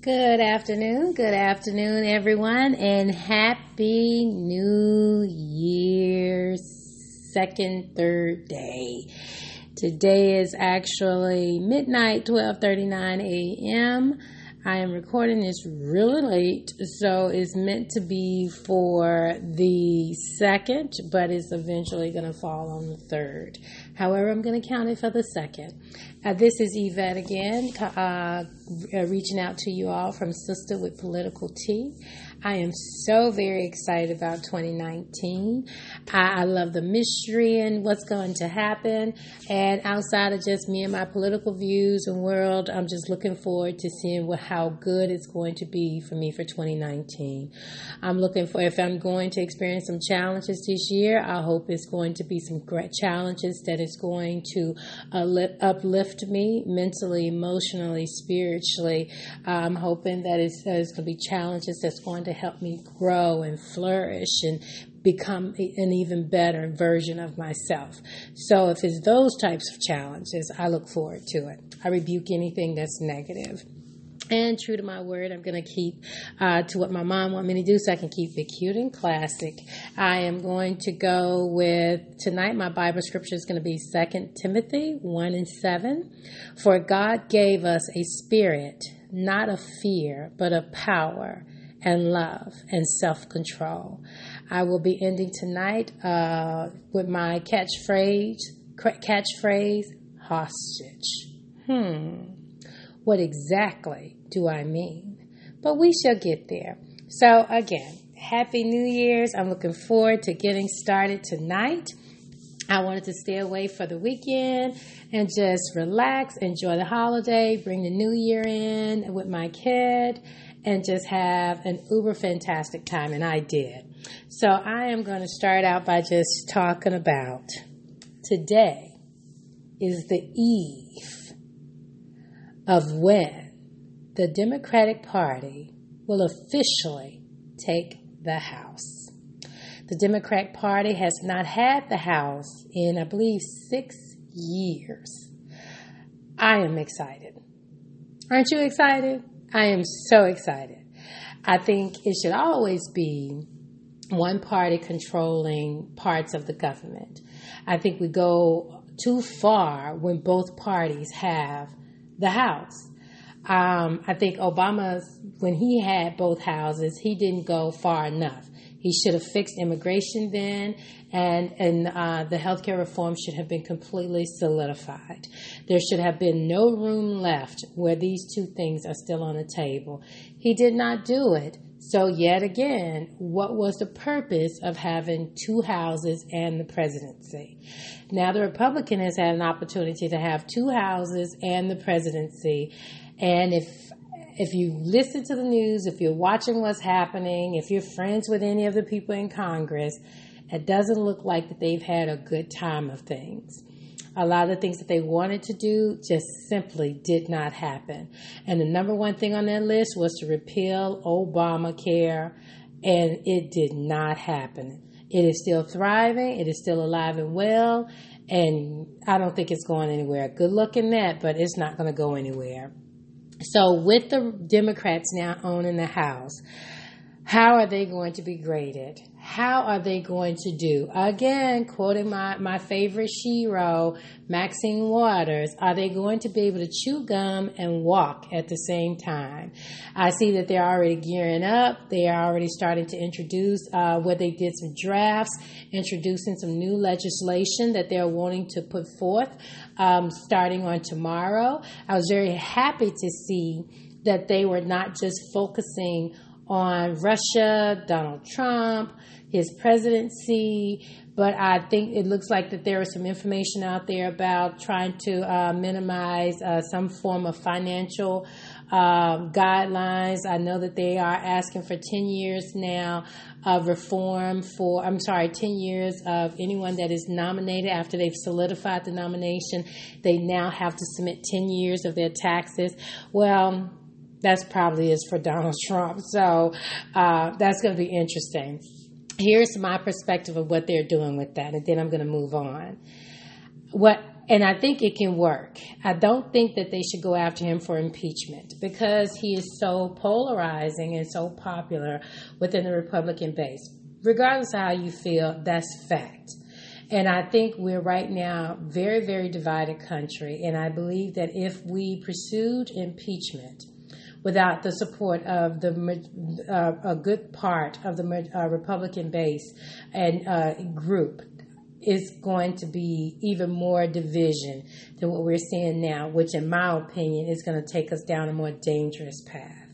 Good afternoon, good afternoon, everyone, and happy New Year's second, third day. Today is actually midnight, 12:39 a.m. I am recording this really late, so it's meant to be for the second, but it's eventually going to fall on the third. However, I'm going to count it for the second. Uh, this is Yvette again, uh, reaching out to you all from Sister with Political Tea. I am so very excited about 2019. I, I, love the mystery and what's going to happen. And outside of just me and my political views and world, I'm just looking forward to seeing what, how good it's going to be for me for 2019. I'm looking for, if I'm going to experience some challenges this year, I hope it's going to be some great challenges that is going to uh, uplift me mentally, emotionally, spiritually. I'm hoping that it's, it's going to be challenges that's going to help me grow and flourish and become an even better version of myself. So if it's those types of challenges, I look forward to it. I rebuke anything that's negative. And true to my word, I'm going to keep uh, to what my mom want me to do so I can keep it cute and classic. I am going to go with tonight. My Bible scripture is going to be 2 Timothy 1 and 7. For God gave us a spirit, not of fear, but of power and love and self control. I will be ending tonight uh, with my catchphrase, catchphrase, hostage. Hmm, what exactly do I mean? But we shall get there. So, again, Happy New Year's. I'm looking forward to getting started tonight. I wanted to stay away for the weekend and just relax, enjoy the holiday, bring the new year in with my kid, and just have an uber fantastic time. And I did. So I am going to start out by just talking about today is the eve of when the Democratic Party will officially take the House. The Democratic Party has not had the House in, I believe, six years. I am excited. Aren't you excited? I am so excited. I think it should always be one party controlling parts of the government. I think we go too far when both parties have the House. Um, I think Obama, when he had both houses, he didn't go far enough. He should have fixed immigration then, and and uh, the healthcare reform should have been completely solidified. There should have been no room left where these two things are still on the table. He did not do it. So, yet again, what was the purpose of having two houses and the presidency? Now, the Republican has had an opportunity to have two houses and the presidency. And if if you listen to the news, if you're watching what's happening, if you're friends with any of the people in Congress, it doesn't look like that they've had a good time of things. A lot of the things that they wanted to do just simply did not happen. And the number one thing on that list was to repeal Obamacare, and it did not happen. It is still thriving, it is still alive and well, and I don't think it's going anywhere. Good luck in that, but it's not going to go anywhere. So, with the Democrats now owning the House, how are they going to be graded? How are they going to do? Again, quoting my, my favorite shero, Maxine Waters, are they going to be able to chew gum and walk at the same time? I see that they're already gearing up. They are already starting to introduce, uh, where they did some drafts, introducing some new legislation that they're wanting to put forth um, starting on tomorrow. I was very happy to see that they were not just focusing on Russia, Donald Trump, his presidency, but I think it looks like that there is some information out there about trying to uh, minimize uh, some form of financial uh, guidelines. I know that they are asking for 10 years now of reform for, I'm sorry, 10 years of anyone that is nominated after they've solidified the nomination. They now have to submit 10 years of their taxes. Well, that's probably is for Donald Trump. So uh, that's going to be interesting. Here's my perspective of what they're doing with that, and then I'm going to move on. What and I think it can work. I don't think that they should go after him for impeachment because he is so polarizing and so popular within the Republican base. Regardless of how you feel, that's fact. And I think we're right now very, very divided country. And I believe that if we pursued impeachment without the support of the uh, a good part of the uh, Republican base and uh, group, is going to be even more division than what we're seeing now, which, in my opinion, is going to take us down a more dangerous path.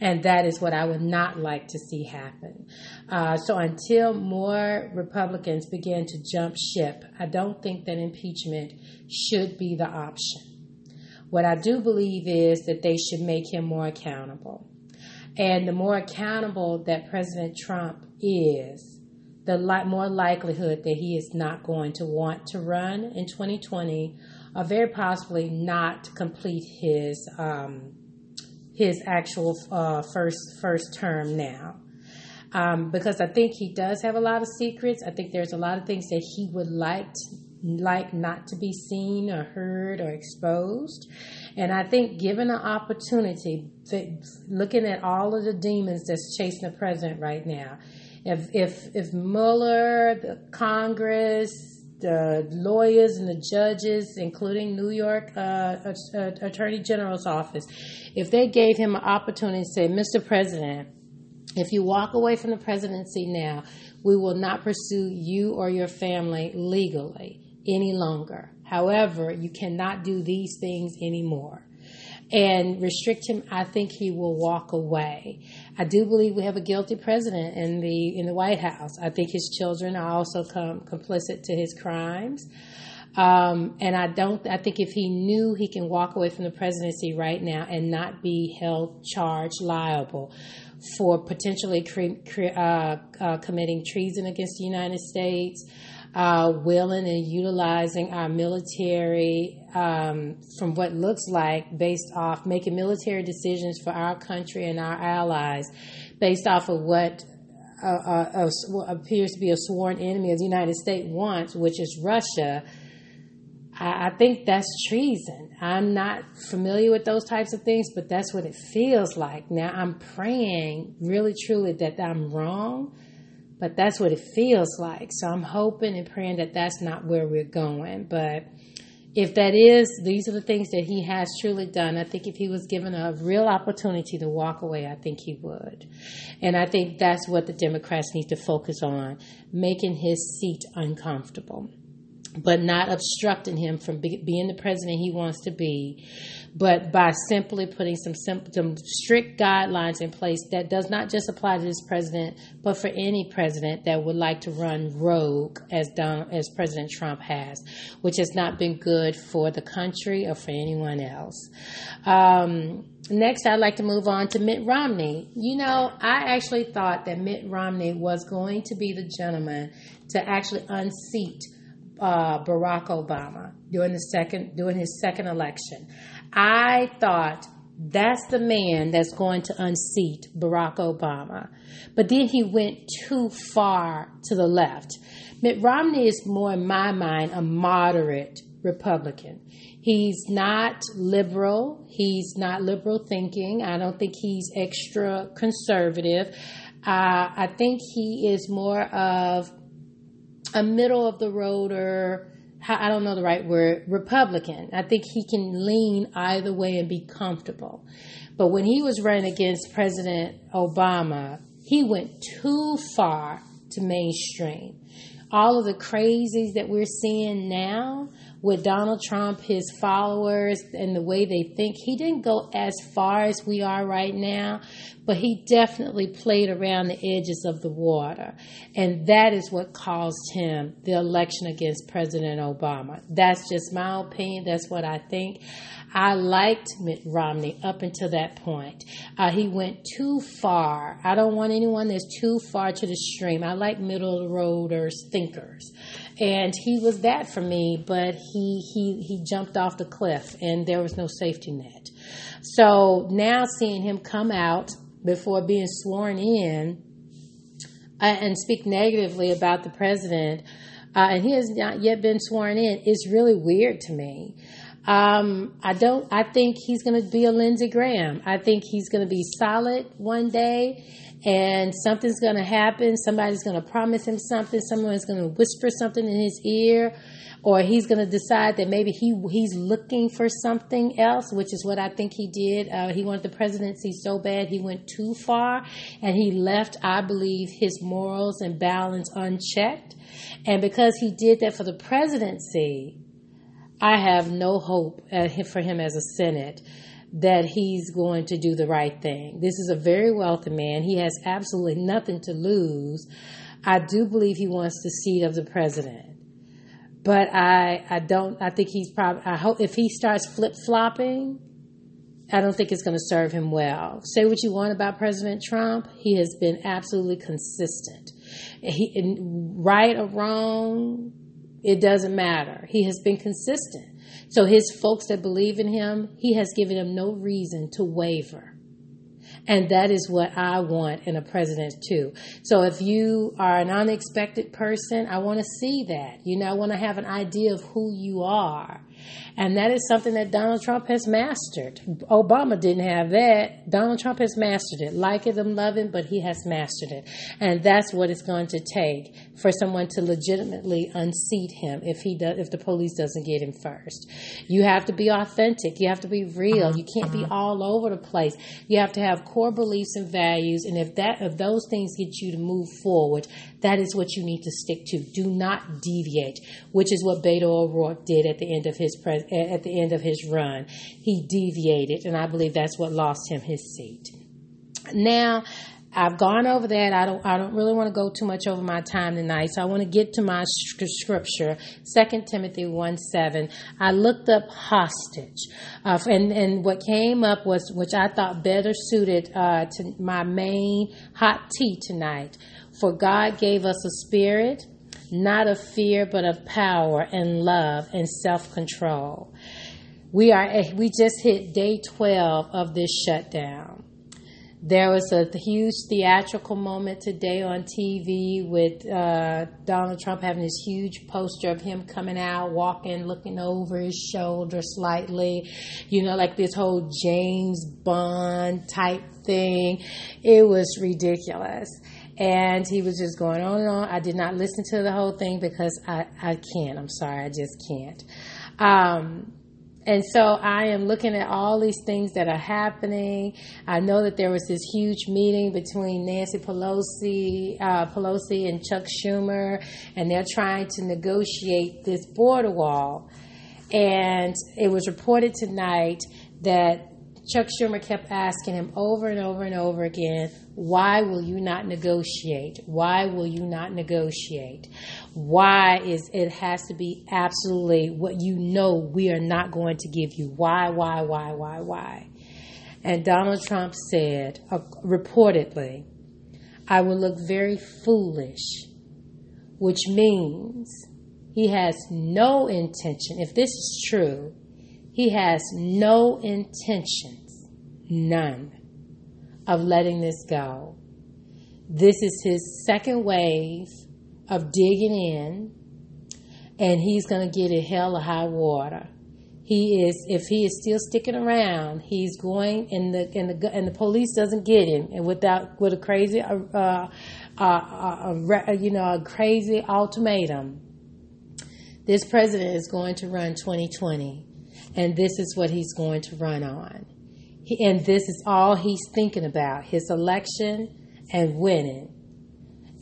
And that is what I would not like to see happen. Uh, so until more Republicans begin to jump ship, I don't think that impeachment should be the option. What I do believe is that they should make him more accountable. And the more accountable that President Trump is, the li- more likelihood that he is not going to want to run in 2020 or very possibly not complete his um, his actual uh, first first term now. Um, because I think he does have a lot of secrets. I think there's a lot of things that he would like to, like not to be seen or heard or exposed. And I think given an opportunity, looking at all of the demons that's chasing the president right now, if if if Mueller, the Congress, the lawyers and the judges, including New York uh, Attorney General's office, if they gave him an opportunity to say, Mr. President, if you walk away from the presidency now, we will not pursue you or your family legally any longer. However, you cannot do these things anymore and restrict him, I think he will walk away. I do believe we have a guilty president in the in the White House. I think his children are also com- complicit to his crimes. Um, and I don't. I think if he knew he can walk away from the presidency right now and not be held charged liable for potentially cre- cre- uh, uh, committing treason against the United States, uh, willing and utilizing our military um, from what looks like based off making military decisions for our country and our allies based off of what uh, uh, appears to be a sworn enemy of the United States wants, which is Russia. I, I think that's treason. I'm not familiar with those types of things, but that's what it feels like. Now, I'm praying really truly that I'm wrong but that's what it feels like. So I'm hoping and praying that that's not where we're going. But if that is, these are the things that he has truly done. I think if he was given a real opportunity to walk away, I think he would. And I think that's what the Democrats need to focus on making his seat uncomfortable but not obstructing him from be, being the president he wants to be, but by simply putting some, some strict guidelines in place that does not just apply to this president, but for any president that would like to run rogue as Donald, as President Trump has, which has not been good for the country or for anyone else. Um, next, I'd like to move on to Mitt Romney. You know, I actually thought that Mitt Romney was going to be the gentleman to actually unseat uh, Barack Obama during the second during his second election. I thought that's the man that's going to unseat Barack Obama. But then he went too far to the left. Mitt Romney is more, in my mind, a moderate Republican. He's not liberal. He's not liberal thinking. I don't think he's extra conservative. Uh, I think he is more of a middle of the road or I don't know the right word, Republican. I think he can lean either way and be comfortable. But when he was running against President Obama, he went too far to mainstream. All of the crazies that we're seeing now with Donald Trump, his followers, and the way they think, he didn't go as far as we are right now, but he definitely played around the edges of the water. And that is what caused him the election against President Obama. That's just my opinion. That's what I think. I liked Mitt Romney up until that point. Uh, he went too far. I don't want anyone that's too far to the stream. I like middle of the roaders, thinkers. And he was that for me, but he, he, he jumped off the cliff and there was no safety net. So now seeing him come out before being sworn in uh, and speak negatively about the president, uh, and he has not yet been sworn in, is really weird to me. Um, I don't. I think he's going to be a Lindsey Graham. I think he's going to be solid one day, and something's going to happen. Somebody's going to promise him something. Someone's going to whisper something in his ear, or he's going to decide that maybe he he's looking for something else, which is what I think he did. Uh, he wanted the presidency so bad he went too far, and he left, I believe, his morals and balance unchecked. And because he did that for the presidency, I have no hope for him as a Senate that he's going to do the right thing. This is a very wealthy man. He has absolutely nothing to lose. I do believe he wants the seat of the president. But I, I don't, I think he's probably, I hope if he starts flip flopping, I don't think it's going to serve him well. Say what you want about President Trump, he has been absolutely consistent. He, right or wrong, it doesn't matter. He has been consistent. So his folks that believe in him, he has given them no reason to waver. And that is what I want in a president too. So if you are an unexpected person, I want to see that. You know, I want to have an idea of who you are. And that is something that Donald Trump has mastered. Obama didn't have that. Donald Trump has mastered it. Like it or love it, but he has mastered it. And that's what it's going to take for someone to legitimately unseat him if he does, if the police doesn't get him first. You have to be authentic. You have to be real. Uh-huh. You can't be uh-huh. all over the place. You have to have core beliefs and values. And if that, if those things get you to move forward, that is what you need to stick to. Do not deviate, which is what Beto O'Rourke did at the end of his pres- at the end of his run. He deviated, and I believe that's what lost him his seat. Now, I've gone over that. I don't. I don't really want to go too much over my time tonight. So I want to get to my scripture, Second Timothy one seven. I looked up hostage, uh, and and what came up was which I thought better suited uh, to my main hot tea tonight. For God gave us a spirit, not of fear, but of power and love and self control. We are we just hit day 12 of this shutdown. There was a huge theatrical moment today on TV with uh, Donald Trump having this huge poster of him coming out, walking, looking over his shoulder slightly, you know, like this whole James Bond type thing. It was ridiculous and he was just going on and on. I did not listen to the whole thing because I, I can't. I'm sorry, I just can't. Um, and so I am looking at all these things that are happening. I know that there was this huge meeting between Nancy Pelosi, uh, Pelosi and Chuck Schumer, and they're trying to negotiate this border wall. And it was reported tonight that Chuck Schumer kept asking him over and over and over again, why will you not negotiate? Why will you not negotiate? Why is it has to be absolutely what you know we are not going to give you? Why, why, why, why, why? And Donald Trump said, uh, reportedly, I will look very foolish, which means he has no intention, if this is true, he has no intentions, none, of letting this go. This is his second wave of digging in, and he's going to get a hell of high water. He is, if he is still sticking around, he's going, and the and the and the police doesn't get him, and without with a crazy, uh, uh, uh, uh, you know, a crazy ultimatum. This president is going to run 2020 and this is what he's going to run on. He, and this is all he's thinking about his election and winning.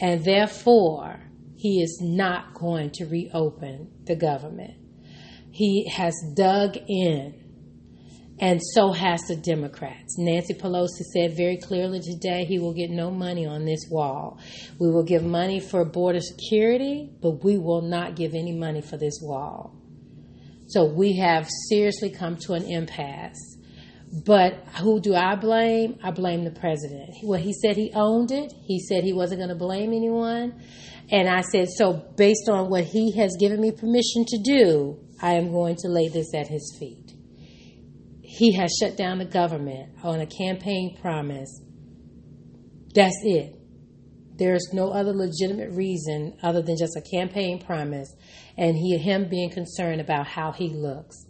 And therefore, he is not going to reopen the government. He has dug in, and so has the Democrats. Nancy Pelosi said very clearly today he will get no money on this wall. We will give money for border security, but we will not give any money for this wall. So we have seriously come to an impasse. But who do I blame? I blame the president. Well, he said he owned it. He said he wasn't going to blame anyone. And I said, so based on what he has given me permission to do, I am going to lay this at his feet. He has shut down the government on a campaign promise. That's it. there's no other legitimate reason other than just a campaign promise and he him being concerned about how he looks.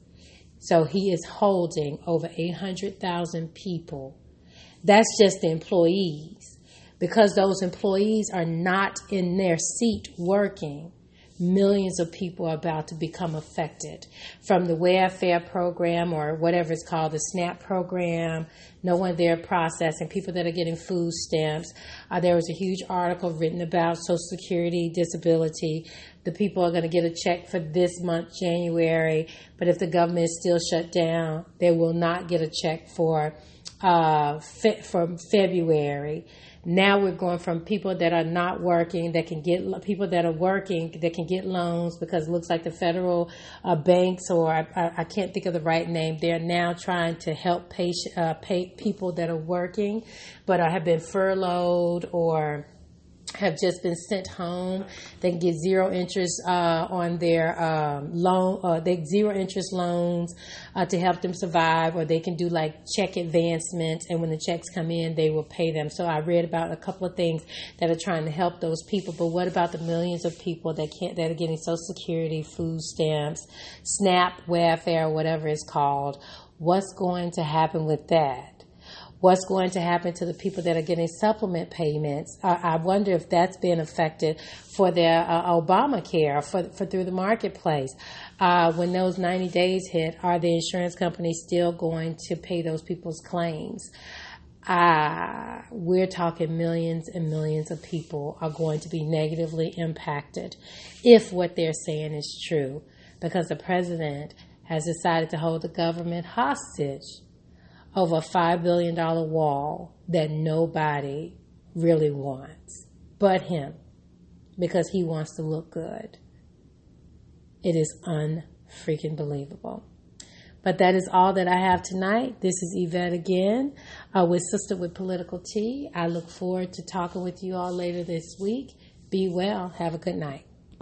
So he is holding over 800,000 people. That's just the employees. Because those employees are not in their seat working millions of people are about to become affected from the welfare program or whatever it's called, the SNAP program, no one there processing, people that are getting food stamps. Uh, there was a huge article written about Social Security, disability. The people are going to get a check for this month, January, but if the government is still shut down, they will not get a check for uh, fe- from February. Now we're going from people that are not working that can get people that are working that can get loans because it looks like the federal uh, banks or I, I, can't think of the right name. They're now trying to help pay, uh, pay people that are working but have been furloughed or have just been sent home. They get zero interest uh, on their um, loan, uh, they zero interest loans uh, to help them survive, or they can do like check advancement, and when the checks come in, they will pay them. So I read about a couple of things that are trying to help those people. But what about the millions of people that can't that are getting Social Security, food stamps, SNAP, welfare, whatever it's called? What's going to happen with that? What's going to happen to the people that are getting supplement payments. I wonder if that's being affected for their uh, Obamacare for, for through the marketplace. Uh, when those 90 days hit, are the insurance companies still going to pay those people's claims? Uh, we're talking millions and millions of people are going to be negatively impacted if what they're saying is true because the president has decided to hold the government hostage over a $5 billion wall that nobody really wants but him because he wants to look good. It is unfreaking believable. But that is all that I have tonight. This is Yvette again uh, with Sister with Political Tea. I look forward to talking with you all later this week. Be well. Have a good night.